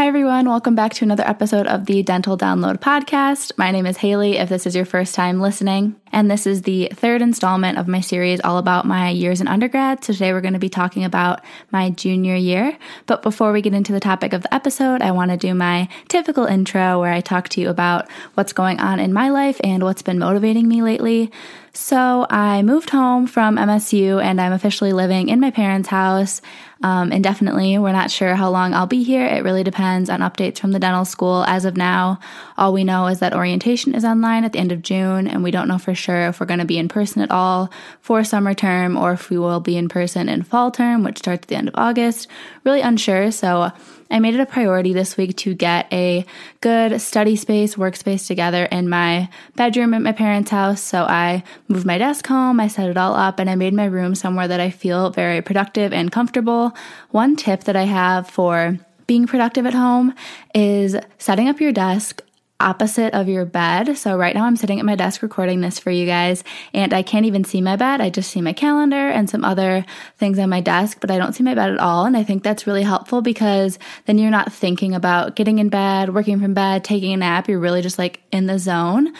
Hi, everyone. Welcome back to another episode of the Dental Download Podcast. My name is Haley, if this is your first time listening. And this is the third installment of my series all about my years in undergrad. So today we're going to be talking about my junior year. But before we get into the topic of the episode, I want to do my typical intro where I talk to you about what's going on in my life and what's been motivating me lately. So I moved home from MSU and I'm officially living in my parents' house um, indefinitely. We're not sure how long I'll be here. It really depends on updates from the dental school. As of now, all we know is that orientation is online at the end of June, and we don't know for sure if we're going to be in person at all for summer term or if we will be in person in fall term, which starts at the end of August. Really unsure. So I made it a priority this week to get a good study space, workspace together in my bedroom at my parents' house. So I moved my desk home, I set it all up, and I made my room somewhere that I feel very productive and comfortable. One tip that I have for being productive at home is setting up your desk opposite of your bed. So right now I'm sitting at my desk recording this for you guys and I can't even see my bed. I just see my calendar and some other things on my desk, but I don't see my bed at all. And I think that's really helpful because then you're not thinking about getting in bed, working from bed, taking a nap. You're really just like in the zone.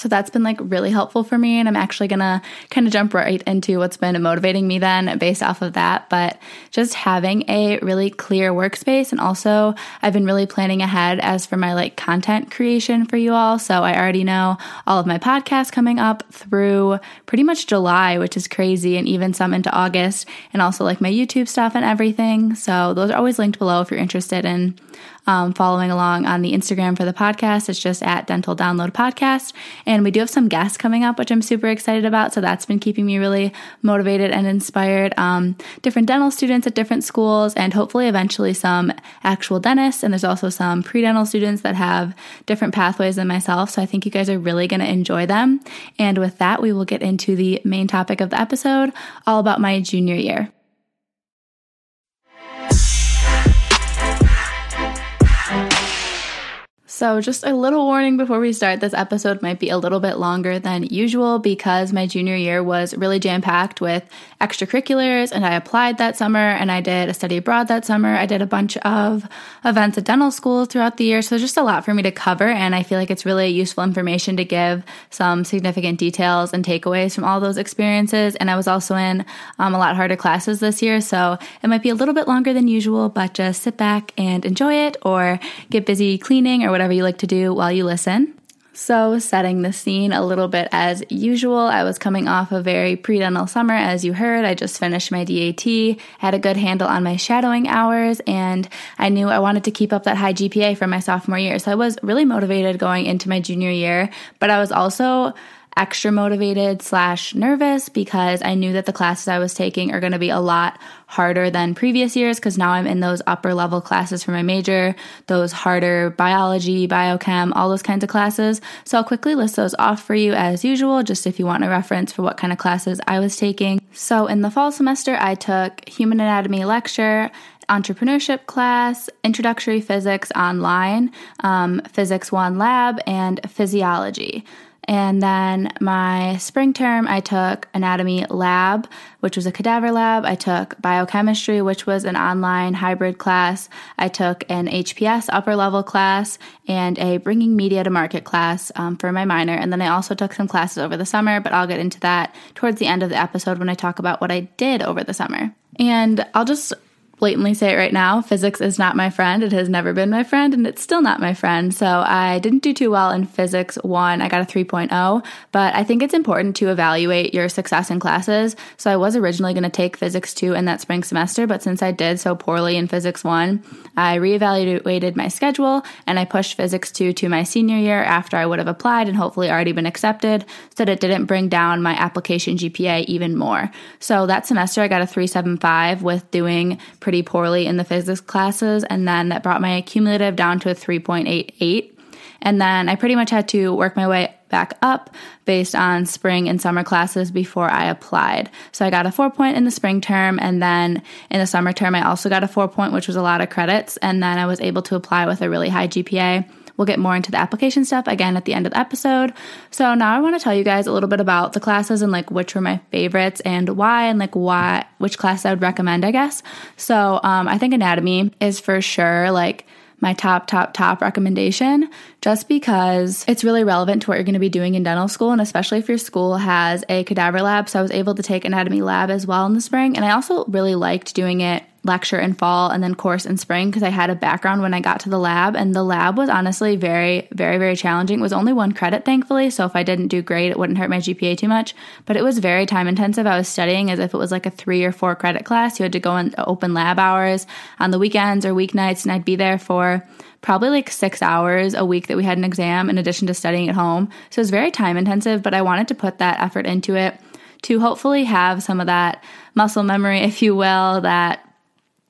So that's been like really helpful for me. And I'm actually going to kind of jump right into what's been motivating me then based off of that. But just having a really clear workspace. And also, I've been really planning ahead as for my like content creation for you all. So I already know all of my podcasts coming up through pretty much July, which is crazy, and even some into August, and also like my YouTube stuff and everything. So those are always linked below if you're interested in um, following along on the Instagram for the podcast. It's just at Dental Download Podcast. And we do have some guests coming up, which I'm super excited about. So that's been keeping me really motivated and inspired. Um, different dental students at different schools, and hopefully eventually some actual dentists. And there's also some pre dental students that have different pathways than myself. So I think you guys are really going to enjoy them. And with that, we will get into the main topic of the episode all about my junior year. So, just a little warning before we start this episode might be a little bit longer than usual because my junior year was really jam packed with extracurriculars, and I applied that summer and I did a study abroad that summer. I did a bunch of events at dental school throughout the year. So, just a lot for me to cover, and I feel like it's really useful information to give some significant details and takeaways from all those experiences. And I was also in um, a lot harder classes this year, so it might be a little bit longer than usual, but just sit back and enjoy it or get busy cleaning or whatever whatever you like to do while you listen. So, setting the scene a little bit as usual, I was coming off a very pre dental summer, as you heard. I just finished my DAT, had a good handle on my shadowing hours, and I knew I wanted to keep up that high GPA for my sophomore year. So, I was really motivated going into my junior year, but I was also extra motivated slash nervous because I knew that the classes I was taking are going to be a lot harder than previous years because now I'm in those upper level classes for my major, those harder biology, biochem, all those kinds of classes. So I'll quickly list those off for you as usual, just if you want a reference for what kind of classes I was taking. So in the fall semester, I took human anatomy lecture, entrepreneurship class, introductory physics online, um, physics one lab, and physiology. And then my spring term, I took anatomy lab, which was a cadaver lab. I took biochemistry, which was an online hybrid class. I took an HPS upper level class and a bringing media to market class um, for my minor. And then I also took some classes over the summer, but I'll get into that towards the end of the episode when I talk about what I did over the summer. And I'll just blatantly say it right now physics is not my friend. It has never been my friend, and it's still not my friend. So I didn't do too well in physics one. I got a 3.0, but I think it's important to evaluate your success in classes. So I was originally going to take physics two in that spring semester, but since I did so poorly in physics one, I reevaluated my schedule and I pushed physics two to my senior year after I would have applied and hopefully already been accepted so that it didn't bring down my application GPA even more. So that semester I got a 375 with doing pretty pretty poorly in the physics classes, and then that brought my cumulative down to a 3.88. And then I pretty much had to work my way back up based on spring and summer classes before I applied. So I got a four point in the spring term, and then in the summer term, I also got a four point, which was a lot of credits. And then I was able to apply with a really high GPA. We'll get more into the application stuff again at the end of the episode. So now I want to tell you guys a little bit about the classes and like which were my favorites and why and like why which class I would recommend, I guess. So um, I think anatomy is for sure like my top, top, top recommendation just because it's really relevant to what you're going to be doing in dental school. And especially if your school has a cadaver lab. So I was able to take anatomy lab as well in the spring. And I also really liked doing it lecture in fall and then course in spring because I had a background when I got to the lab. And the lab was honestly very, very, very challenging. It was only one credit, thankfully. So if I didn't do great, it wouldn't hurt my GPA too much. But it was very time intensive. I was studying as if it was like a three or four credit class. You had to go in open lab hours on the weekends or weeknights, and I'd be there for probably like six hours a week that we had an exam in addition to studying at home. So it was very time intensive, but I wanted to put that effort into it to hopefully have some of that muscle memory, if you will, that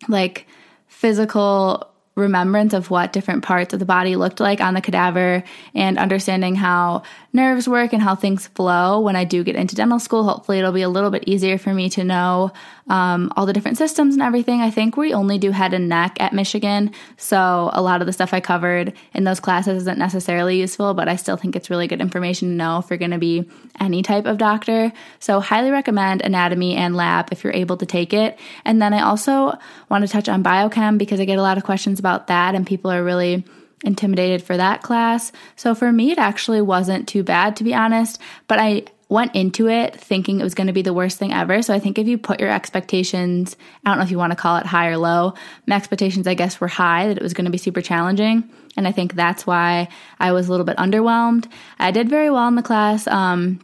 like physical remembrance of what different parts of the body looked like on the cadaver and understanding how nerves work and how things flow when I do get into dental school. Hopefully, it'll be a little bit easier for me to know um, all the different systems and everything. I think we only do head and neck at Michigan, so a lot of the stuff I covered in those classes isn't necessarily useful, but I still think it's really good information to know if you're going to be any type of doctor. So, highly recommend anatomy and lab if you're able to take it. And then I also want to touch on biochem because I get a lot of questions about that, and people are really intimidated for that class. So for me, it actually wasn't too bad, to be honest, but I went into it thinking it was going to be the worst thing ever. So I think if you put your expectations, I don't know if you want to call it high or low, my expectations, I guess, were high that it was going to be super challenging. And I think that's why I was a little bit underwhelmed. I did very well in the class. Um,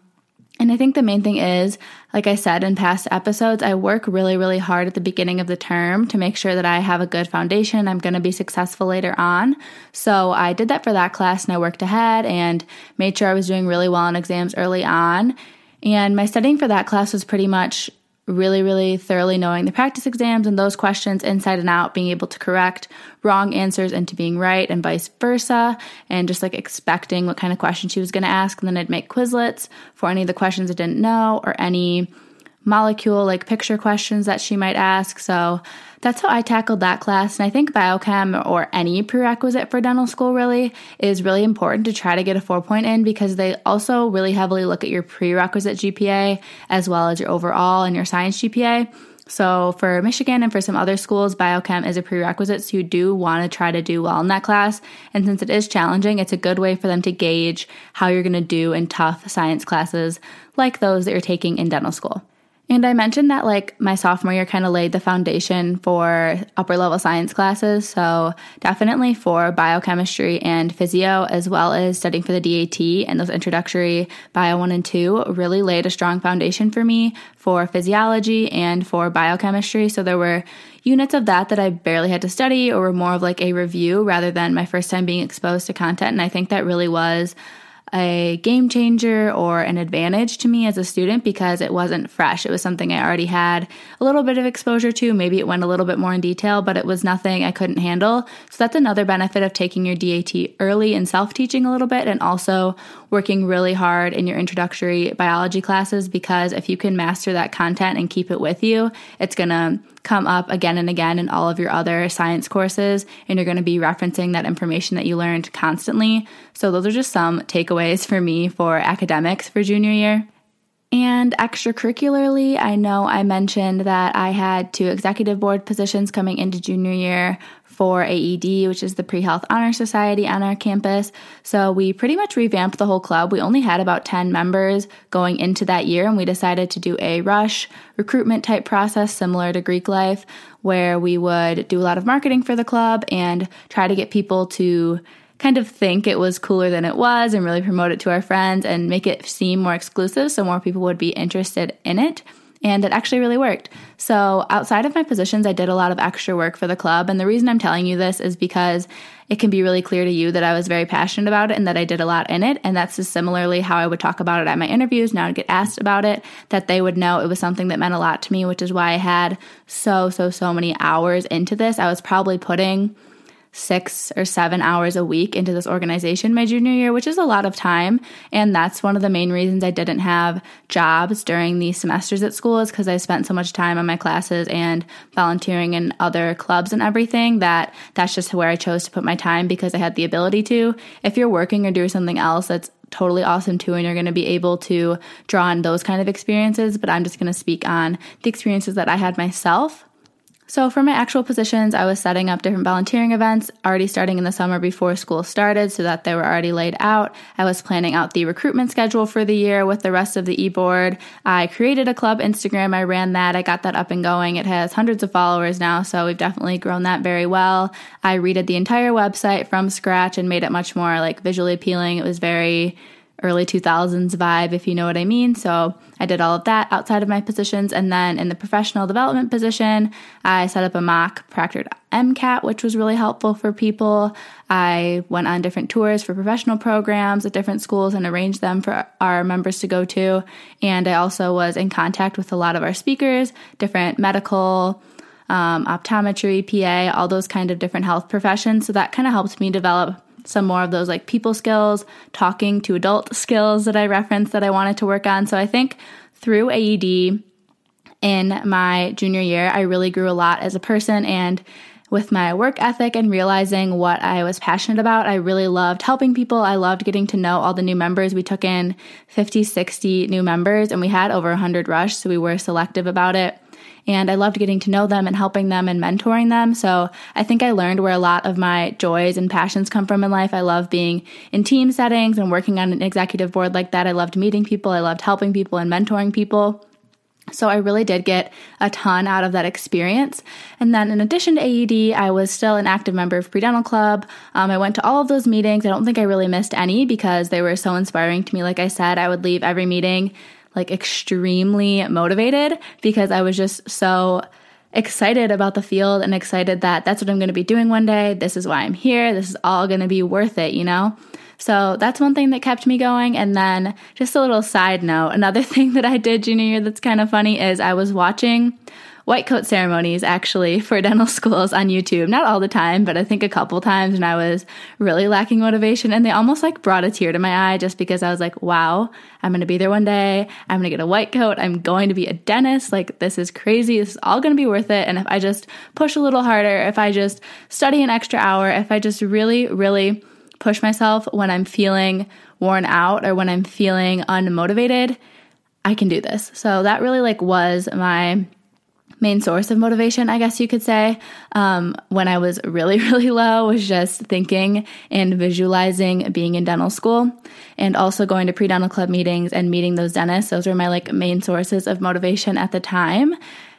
and I think the main thing is, like I said in past episodes, I work really, really hard at the beginning of the term to make sure that I have a good foundation. I'm going to be successful later on. So I did that for that class and I worked ahead and made sure I was doing really well on exams early on. And my studying for that class was pretty much really, really thoroughly knowing the practice exams and those questions inside and out, being able to correct wrong answers into being right and vice versa, and just like expecting what kind of question she was going to ask. And then I'd make Quizlets for any of the questions I didn't know or any molecule like picture questions that she might ask. So that's how I tackled that class. And I think biochem or any prerequisite for dental school really is really important to try to get a four point in because they also really heavily look at your prerequisite GPA as well as your overall and your science GPA. So for Michigan and for some other schools, biochem is a prerequisite. So you do want to try to do well in that class. And since it is challenging, it's a good way for them to gauge how you're going to do in tough science classes like those that you're taking in dental school. And I mentioned that like my sophomore year kind of laid the foundation for upper level science classes. So definitely for biochemistry and physio, as well as studying for the DAT and those introductory bio one and two really laid a strong foundation for me for physiology and for biochemistry. So there were units of that that I barely had to study or were more of like a review rather than my first time being exposed to content. And I think that really was a game changer or an advantage to me as a student because it wasn't fresh. It was something I already had a little bit of exposure to. Maybe it went a little bit more in detail, but it was nothing I couldn't handle. So that's another benefit of taking your DAT early and self teaching a little bit and also working really hard in your introductory biology classes because if you can master that content and keep it with you, it's going to come up again and again in all of your other science courses, and you're going to be referencing that information that you learned constantly. So, those are just some takeaways for me for academics for junior year. And extracurricularly, I know I mentioned that I had two executive board positions coming into junior year for AED, which is the Pre Health Honor Society on our campus. So we pretty much revamped the whole club. We only had about 10 members going into that year, and we decided to do a rush recruitment type process similar to Greek life, where we would do a lot of marketing for the club and try to get people to kind of think it was cooler than it was and really promote it to our friends and make it seem more exclusive so more people would be interested in it and it actually really worked. So, outside of my positions, I did a lot of extra work for the club. And the reason I'm telling you this is because it can be really clear to you that I was very passionate about it and that I did a lot in it. And that's just similarly how I would talk about it at my interviews. Now I'd get asked about it, that they would know it was something that meant a lot to me, which is why I had so, so, so many hours into this. I was probably putting six or seven hours a week into this organization my junior year, which is a lot of time. And that's one of the main reasons I didn't have jobs during these semesters at school, is because I spent so much time on my classes and volunteering in other clubs and everything that that's just where I chose to put my time because I had the ability to. If you're working or doing something else that's totally awesome too and you're going to be able to draw on those kind of experiences but i'm just going to speak on the experiences that i had myself So, for my actual positions, I was setting up different volunteering events already starting in the summer before school started so that they were already laid out. I was planning out the recruitment schedule for the year with the rest of the e board. I created a club Instagram, I ran that, I got that up and going. It has hundreds of followers now, so we've definitely grown that very well. I redid the entire website from scratch and made it much more like visually appealing. It was very early 2000s vibe, if you know what I mean. So I did all of that outside of my positions. And then in the professional development position, I set up a mock proctored MCAT, which was really helpful for people. I went on different tours for professional programs at different schools and arranged them for our members to go to. And I also was in contact with a lot of our speakers, different medical, um, optometry, PA, all those kind of different health professions. So that kind of helped me develop some more of those like people skills, talking to adult skills that I referenced that I wanted to work on. So I think through AED in my junior year, I really grew a lot as a person and with my work ethic and realizing what I was passionate about. I really loved helping people. I loved getting to know all the new members. We took in 50, 60 new members and we had over 100 rush, so we were selective about it and I loved getting to know them and helping them and mentoring them. So I think I learned where a lot of my joys and passions come from in life. I love being in team settings and working on an executive board like that. I loved meeting people, I loved helping people and mentoring people. So I really did get a ton out of that experience. And then in addition to AED, I was still an active member of Predental Club. Um, I went to all of those meetings. I don't think I really missed any because they were so inspiring to me. Like I said, I would leave every meeting like extremely motivated because I was just so excited about the field and excited that that's what I'm going to be doing one day. This is why I'm here. This is all going to be worth it, you know? So that's one thing that kept me going. And then just a little side note another thing that I did junior year that's kind of funny is I was watching white coat ceremonies actually for dental schools on YouTube. Not all the time, but I think a couple times when I was really lacking motivation. And they almost like brought a tear to my eye just because I was like, wow, I'm going to be there one day. I'm going to get a white coat. I'm going to be a dentist. Like, this is crazy. This is all going to be worth it. And if I just push a little harder, if I just study an extra hour, if I just really, really push myself when I'm feeling worn out or when I'm feeling unmotivated, I can do this. So that really like was my main source of motivation, I guess you could say, um, when I was really, really low, was just thinking and visualizing being in dental school and also going to pre dental club meetings and meeting those dentists. Those were my like main sources of motivation at the time.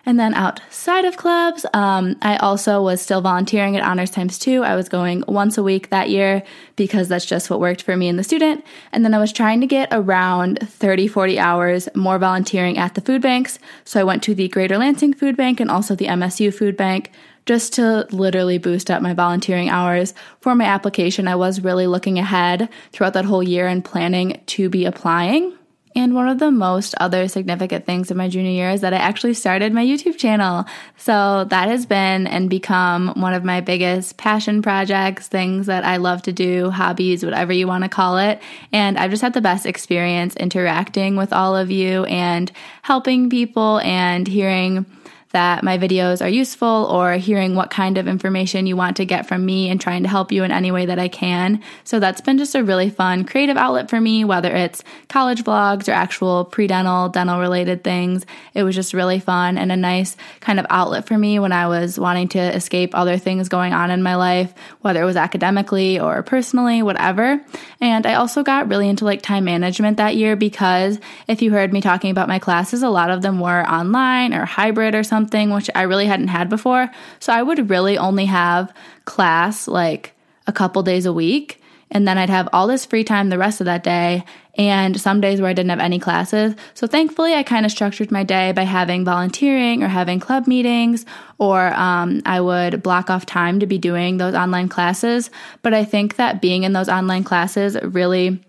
And then outside of clubs, um, I also was still volunteering at Honors Times 2. I was going once a week that year because that's just what worked for me and the student. And then I was trying to get around 30, 40 hours more volunteering at the food banks. So I went to the Greater Lansing Food Bank and also the MSU Food Bank just to literally boost up my volunteering hours for my application. I was really looking ahead throughout that whole year and planning to be applying. And one of the most other significant things in my junior year is that I actually started my YouTube channel. So that has been and become one of my biggest passion projects, things that I love to do, hobbies, whatever you want to call it. And I've just had the best experience interacting with all of you and helping people and hearing that my videos are useful or hearing what kind of information you want to get from me and trying to help you in any way that I can. So that's been just a really fun creative outlet for me, whether it's college vlogs or actual pre dental, dental related things. It was just really fun and a nice kind of outlet for me when I was wanting to escape other things going on in my life, whether it was academically or personally, whatever. And I also got really into like time management that year because if you heard me talking about my classes, a lot of them were online or hybrid or something something, which I really hadn't had before. So I would really only have class like a couple days a week. And then I'd have all this free time the rest of that day, and some days where I didn't have any classes. So thankfully, I kind of structured my day by having volunteering or having club meetings, or um, I would block off time to be doing those online classes. But I think that being in those online classes really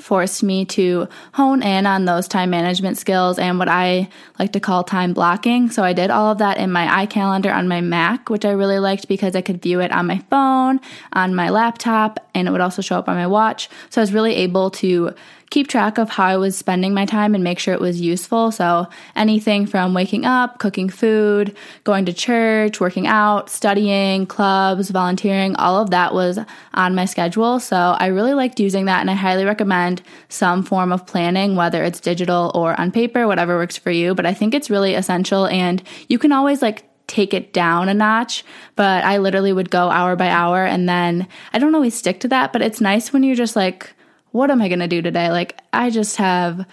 forced me to hone in on those time management skills and what I like to call time blocking. So I did all of that in my iCalendar on my Mac, which I really liked because I could view it on my phone, on my laptop, and it would also show up on my watch. So I was really able to keep track of how I was spending my time and make sure it was useful. So, anything from waking up, cooking food, going to church, working out, studying, clubs, volunteering, all of that was on my schedule. So, I really liked using that and I highly recommend some form of planning, whether it's digital or on paper, whatever works for you. But I think it's really essential and you can always like take it down a notch, but I literally would go hour by hour and then I don't always stick to that, but it's nice when you're just like, what am I going to do today? Like, I just have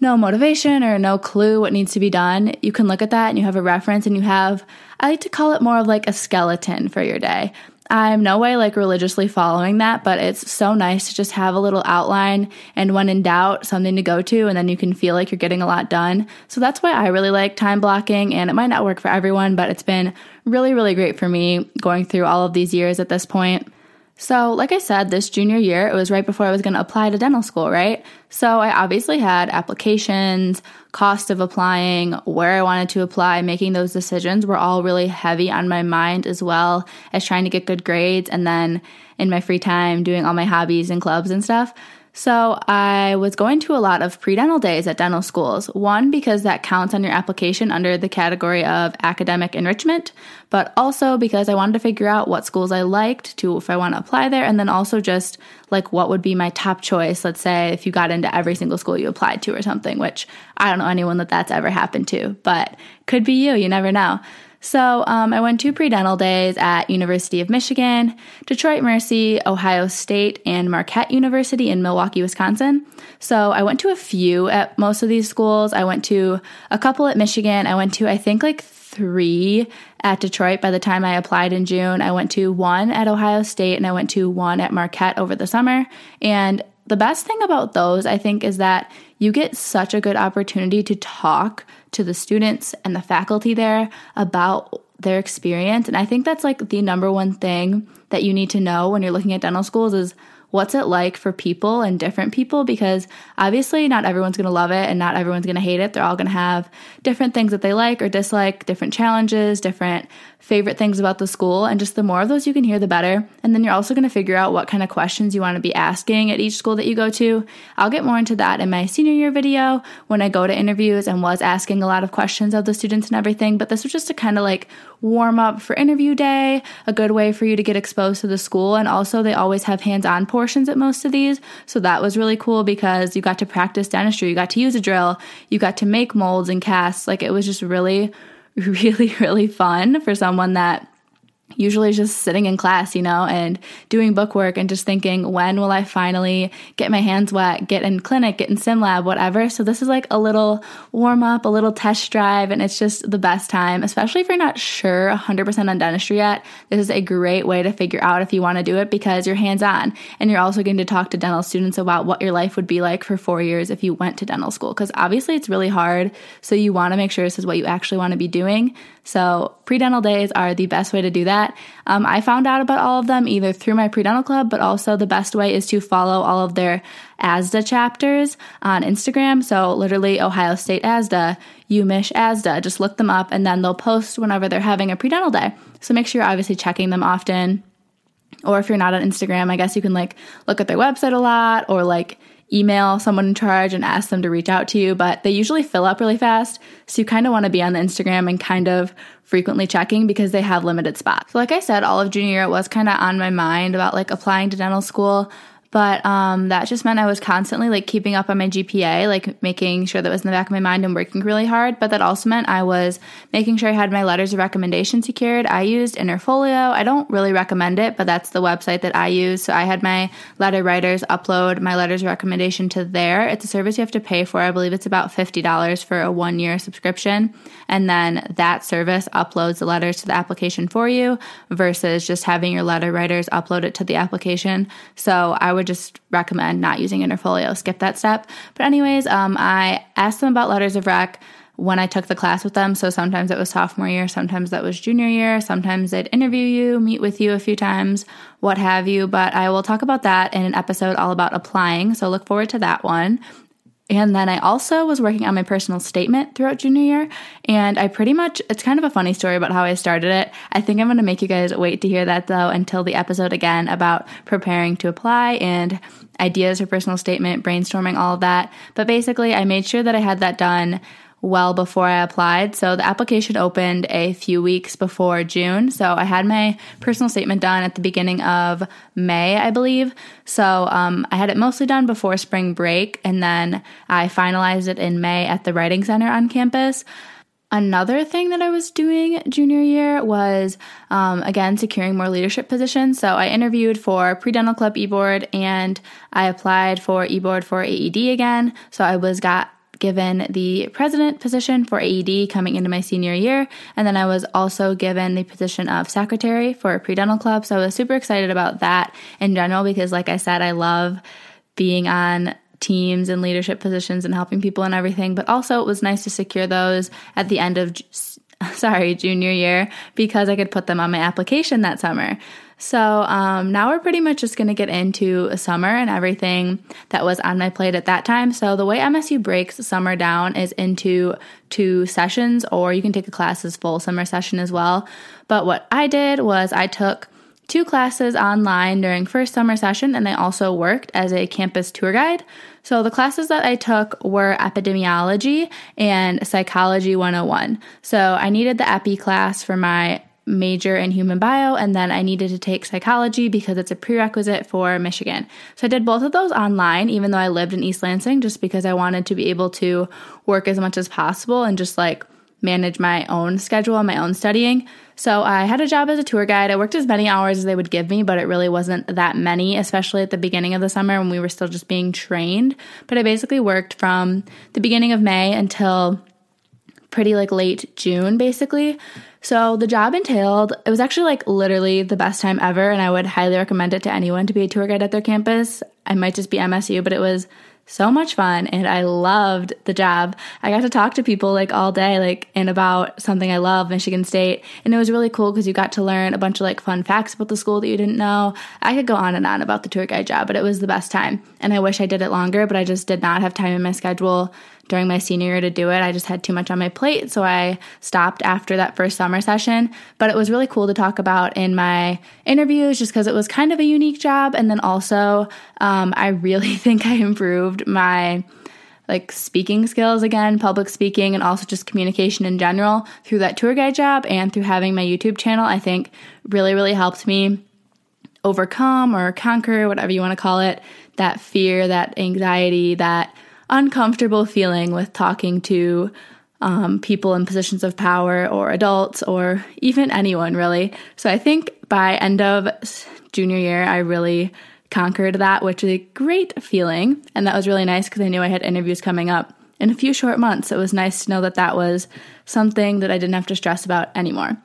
no motivation or no clue what needs to be done. You can look at that and you have a reference and you have, I like to call it more of like a skeleton for your day. I'm no way like religiously following that, but it's so nice to just have a little outline and when in doubt, something to go to, and then you can feel like you're getting a lot done. So that's why I really like time blocking, and it might not work for everyone, but it's been really, really great for me going through all of these years at this point. So, like I said, this junior year, it was right before I was going to apply to dental school, right? So, I obviously had applications, cost of applying, where I wanted to apply, making those decisions were all really heavy on my mind, as well as trying to get good grades and then in my free time doing all my hobbies and clubs and stuff. So I was going to a lot of pre-dental days at dental schools. One, because that counts on your application under the category of academic enrichment, but also because I wanted to figure out what schools I liked to if I want to apply there, and then also just like what would be my top choice. Let's say if you got into every single school you applied to or something, which I don't know anyone that that's ever happened to, but could be you. You never know. So um, I went to pre-dental days at University of Michigan, Detroit Mercy, Ohio State, and Marquette University in Milwaukee, Wisconsin. So I went to a few at most of these schools. I went to a couple at Michigan. I went to I think like three at Detroit by the time I applied in June. I went to one at Ohio State and I went to one at Marquette over the summer. And the best thing about those, I think, is that you get such a good opportunity to talk to the students and the faculty there about their experience. And I think that's like the number one thing that you need to know when you're looking at dental schools is what's it like for people and different people because obviously not everyone's going to love it and not everyone's going to hate it. They're all going to have different things that they like or dislike, different challenges, different favorite things about the school. And just the more of those you can hear, the better. And then you're also going to figure out what kind of questions you want to be asking at each school that you go to. I'll get more into that in my senior year video when I go to interviews and was asking a lot of questions of the students and everything. But this was just to kind of like warm up for interview day, a good way for you to get exposed to the school. And also, they always have hands on portions at most of these. So that was really cool because you got to practice dentistry, you got to use a drill, you got to make molds and casts. Like it was just really really, really fun for someone that usually just sitting in class, you know, and doing book work and just thinking, when will I finally get my hands wet, get in clinic, get in sim lab, whatever. So this is like a little warm up, a little test drive, and it's just the best time, especially if you're not sure 100% on dentistry yet. This is a great way to figure out if you want to do it because you're hands on and you're also going to talk to dental students about what your life would be like for four years if you went to dental school. Because obviously it's really hard. So you want to make sure this is what you actually want to be doing. So pre-dental days are the best way to do that. Um, I found out about all of them either through my pre-dental club, but also the best way is to follow all of their ASDA chapters on Instagram. So literally Ohio State ASDA, UMich ASDA. Just look them up and then they'll post whenever they're having a pre-dental day. So make sure you're obviously checking them often. Or if you're not on Instagram, I guess you can like look at their website a lot or like email someone in charge and ask them to reach out to you, but they usually fill up really fast. So you kind of want to be on the Instagram and kind of frequently checking because they have limited spots. So like I said, all of junior year was kind of on my mind about like applying to dental school. But um, that just meant I was constantly like keeping up on my GPA, like making sure that was in the back of my mind and working really hard. But that also meant I was making sure I had my letters of recommendation secured. I used Interfolio. I don't really recommend it, but that's the website that I use. So I had my letter writers upload my letters of recommendation to there. It's a service you have to pay for. I believe it's about $50 for a one year subscription. And then that service uploads the letters to the application for you versus just having your letter writers upload it to the application. So I would would just recommend not using Interfolio. Skip that step. But, anyways, um, I asked them about letters of rec when I took the class with them. So sometimes it was sophomore year, sometimes that was junior year, sometimes they'd interview you, meet with you a few times, what have you. But I will talk about that in an episode all about applying. So look forward to that one. And then I also was working on my personal statement throughout junior year. And I pretty much, it's kind of a funny story about how I started it. I think I'm going to make you guys wait to hear that though until the episode again about preparing to apply and ideas for personal statement, brainstorming, all of that. But basically, I made sure that I had that done well before I applied. So the application opened a few weeks before June. So I had my personal statement done at the beginning of May, I believe. So um, I had it mostly done before spring break, and then I finalized it in May at the Writing Center on campus. Another thing that I was doing junior year was, um, again, securing more leadership positions. So I interviewed for Pre Dental Club eBoard and I applied for eBoard for AED again. So I was got given the president position for AED coming into my senior year. And then I was also given the position of secretary for a Pre Dental Club. So I was super excited about that in general because, like I said, I love being on teams and leadership positions and helping people and everything. But also, it was nice to secure those at the end of sorry, junior year because I could put them on my application that summer. So um, now we're pretty much just going to get into summer and everything that was on my plate at that time. So the way MSU breaks summer down is into two sessions, or you can take a class as full summer session as well. But what I did was I took two classes online during first summer session and I also worked as a campus tour guide. So the classes that I took were epidemiology and psychology 101. So I needed the epi class for my major in human bio and then I needed to take psychology because it's a prerequisite for Michigan. So I did both of those online even though I lived in East Lansing just because I wanted to be able to work as much as possible and just like manage my own schedule and my own studying. So I had a job as a tour guide. I worked as many hours as they would give me, but it really wasn't that many, especially at the beginning of the summer when we were still just being trained. But I basically worked from the beginning of May until pretty like late June, basically. So the job entailed, it was actually like literally the best time ever, and I would highly recommend it to anyone to be a tour guide at their campus. I might just be MSU, but it was so much fun and I loved the job. I got to talk to people like all day, like and about something I love, Michigan State. And it was really cool because you got to learn a bunch of like fun facts about the school that you didn't know. I could go on and on about the tour guide job, but it was the best time. And I wish I did it longer, but I just did not have time in my schedule during my senior year to do it. I just had too much on my plate, so I stopped after that first summer session. But it was really cool to talk about in my interviews just because it was kind of a unique job. And then also, um, I really think I improved my like speaking skills again, public speaking, and also just communication in general through that tour guide job and through having my YouTube channel. I think really, really helped me overcome or conquer, whatever you want to call it, that fear, that anxiety, that uncomfortable feeling with talking to um, people in positions of power or adults or even anyone really. So I think by end of junior year, I really conquered that, which is a great feeling. And that was really nice because I knew I had interviews coming up in a few short months. It was nice to know that that was something that I didn't have to stress about anymore.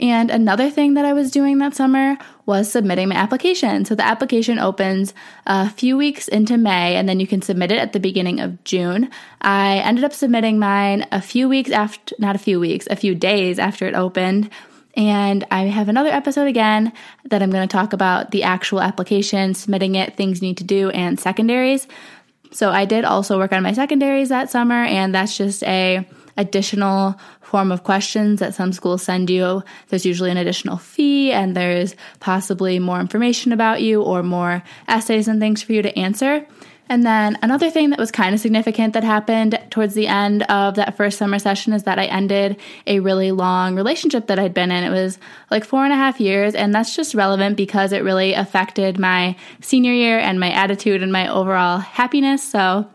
And another thing that I was doing that summer was submitting my application. So the application opens a few weeks into May and then you can submit it at the beginning of June. I ended up submitting mine a few weeks after, not a few weeks, a few days after it opened. And I have another episode again that I'm going to talk about the actual application, submitting it, things you need to do, and secondaries. So I did also work on my secondaries that summer, and that's just a additional form of questions that some schools send you. There's usually an additional fee and there's possibly more information about you or more essays and things for you to answer. And then another thing that was kind of significant that happened towards the end of that first summer session is that I ended a really long relationship that I'd been in. It was like four and a half years, and that's just relevant because it really affected my senior year and my attitude and my overall happiness. So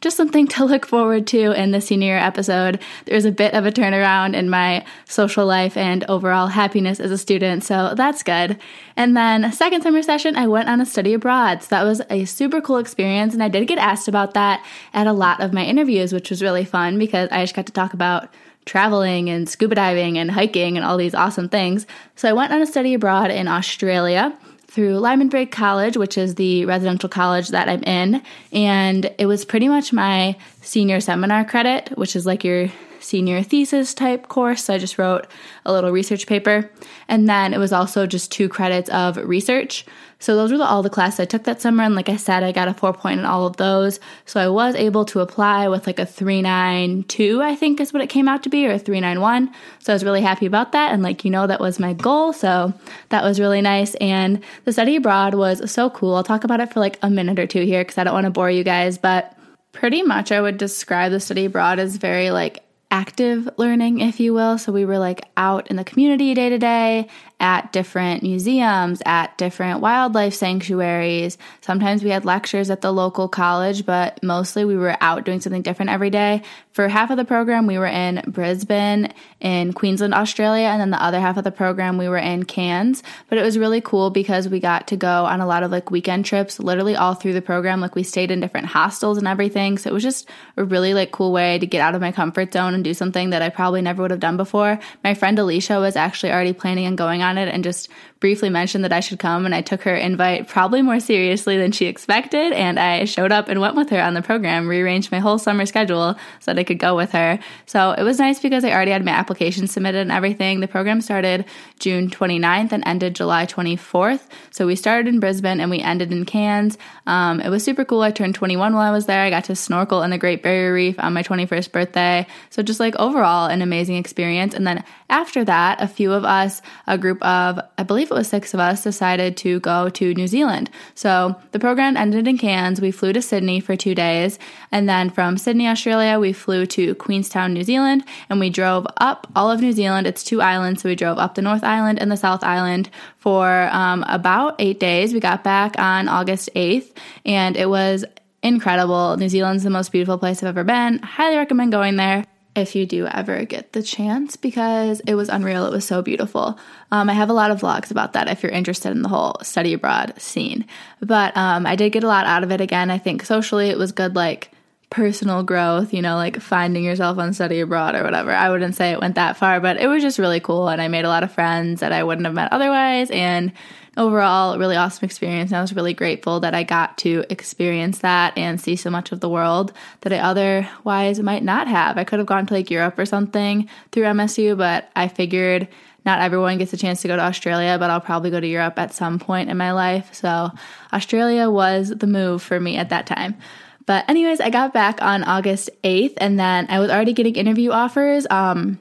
just something to look forward to in the senior episode. There's a bit of a turnaround in my social life and overall happiness as a student, so that's good. And then, second summer session, I went on a study abroad. So that was a super cool experience, and I did get asked about that at a lot of my interviews, which was really fun because I just got to talk about traveling and scuba diving and hiking and all these awesome things. So I went on a study abroad in Australia through Lyman Briggs College, which is the residential college that I'm in. And it was pretty much my senior seminar credit, which is like your senior thesis type course. So I just wrote a little research paper. And then it was also just two credits of research. So those were the, all the classes I took that summer. And like I said, I got a four point in all of those. So I was able to apply with like a 392, I think is what it came out to be, or a 391. So I was really happy about that. And like, you know, that was my goal. So that was really nice. And the study abroad was so cool. I'll talk about it for like a minute or two here because I don't want to bore you guys. But pretty much I would describe the study abroad as very like active learning, if you will. So we were like out in the community day to day, at different museums, at different wildlife sanctuaries. Sometimes we had lectures at the local college, but mostly we were out doing something different every day. For half of the program, we were in Brisbane, in Queensland, Australia, and then the other half of the program, we were in Cairns. But it was really cool because we got to go on a lot of like weekend trips, literally all through the program. Like we stayed in different hostels and everything. So it was just a really like cool way to get out of my comfort zone and do something that I probably never would have done before. My friend Alicia was actually already planning on going on it and just briefly mentioned that I should come, and I took her invite probably more seriously than she expected. And I showed up and went with her on the program, rearranged my whole summer schedule so that I could go with her. So it was nice because I already had my application submitted and everything. The program started June 29th and ended July 24th. So we started in Brisbane and we ended in Cairns. Um, it was super cool. I turned 21 while I was there. I got to snorkel in the Great Barrier Reef on my 21st birthday. So just like overall, an amazing experience. And then after that, a few of us, a group of, I believe it was six of us, decided to go to New Zealand. So the program ended in Cairns. We flew to Sydney for two days. And then from Sydney, Australia, we flew to Queenstown, New Zealand, and we drove up all of New Zealand. It's two islands. So we drove up the North Island and the South Island for um, about eight days. We got back on August 8th, and it was incredible. New Zealand's the most beautiful place I've ever been. Highly recommend going there if you do ever get the chance because it was unreal. It was so beautiful. Um, I have a lot of vlogs about that if you're interested in the whole study abroad scene. But um, I did get a lot out of it again. I think socially it was good, like personal growth, you know, like finding yourself on study abroad or whatever. I wouldn't say it went that far, but it was just really cool. And I made a lot of friends that I wouldn't have met otherwise. And overall, really awesome experience. And I was really grateful that I got to experience that and see so much of the world that I otherwise might not have. I could have gone to like Europe or something through MSU, but I figured not everyone gets a chance to go to Australia, but I'll probably go to Europe at some point in my life. So Australia was the move for me at that time. But anyways, I got back on August 8th and then I was already getting interview offers. Um,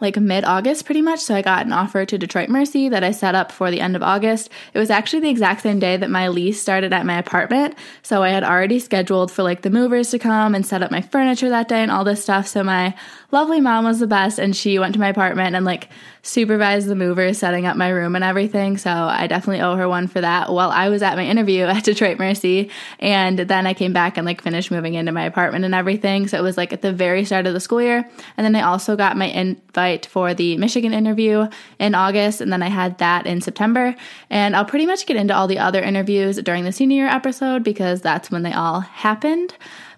like mid August, pretty much. So I got an offer to Detroit Mercy that I set up for the end of August. It was actually the exact same day that my lease started at my apartment. So I had already scheduled for like the movers to come and set up my furniture that day and all this stuff. So my lovely mom was the best and she went to my apartment and like supervised the movers setting up my room and everything. So I definitely owe her one for that while I was at my interview at Detroit Mercy. And then I came back and like finished moving into my apartment and everything. So it was like at the very start of the school year. And then I also got my invite for the Michigan interview in August. And then I had that in September. And I'll pretty much get into all the other interviews during the senior year episode because that's when they all happened.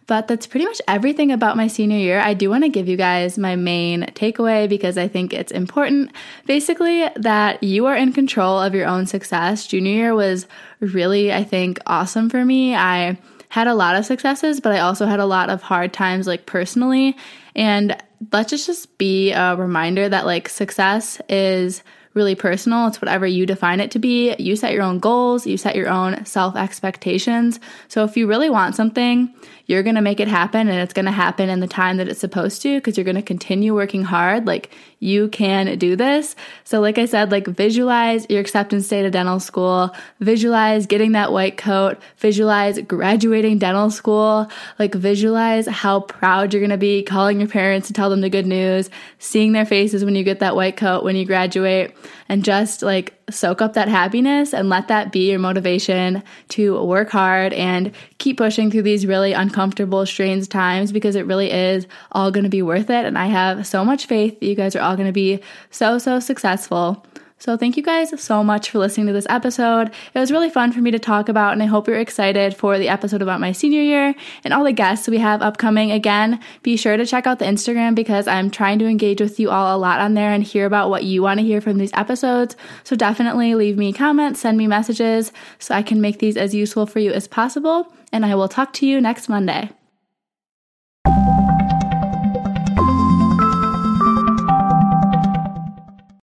But that's pretty much everything about my senior year. I do want to give you guys my main takeaway because I think it's important. Basically, that you are in control of your own success. Junior year was really, I think, awesome for me. I had a lot of successes, but I also had a lot of hard times, like personally. And let's just, be a reminder that, like, success is really personal. It's whatever you define it to be. You set your own goals, you set your own self expectations. So if you really want something, you're going to make it happen and it's going to happen in the time that it's supposed to because you're going to continue working hard. Like you can do this. So, like I said, like visualize your acceptance day to dental school, visualize getting that white coat, visualize graduating dental school, like visualize how proud you're going to be calling your parents to tell them the good news, seeing their faces when you get that white coat when you graduate, and just like soak up that happiness and let that be your motivation to work hard and keep pushing through these really uncomfortable, strange times because it really is all going to be worth it. And I have so much faith that you guys are all going to be so, so successful. So, thank you guys so much for listening to this episode. It was really fun for me to talk about, and I hope you're excited for the episode about my senior year and all the guests we have upcoming. Again, be sure to check out the Instagram because I'm trying to engage with you all a lot on there and hear about what you want to hear from these episodes. So, definitely leave me comments, send me messages so I can make these as useful for you as possible. And I will talk to you next Monday.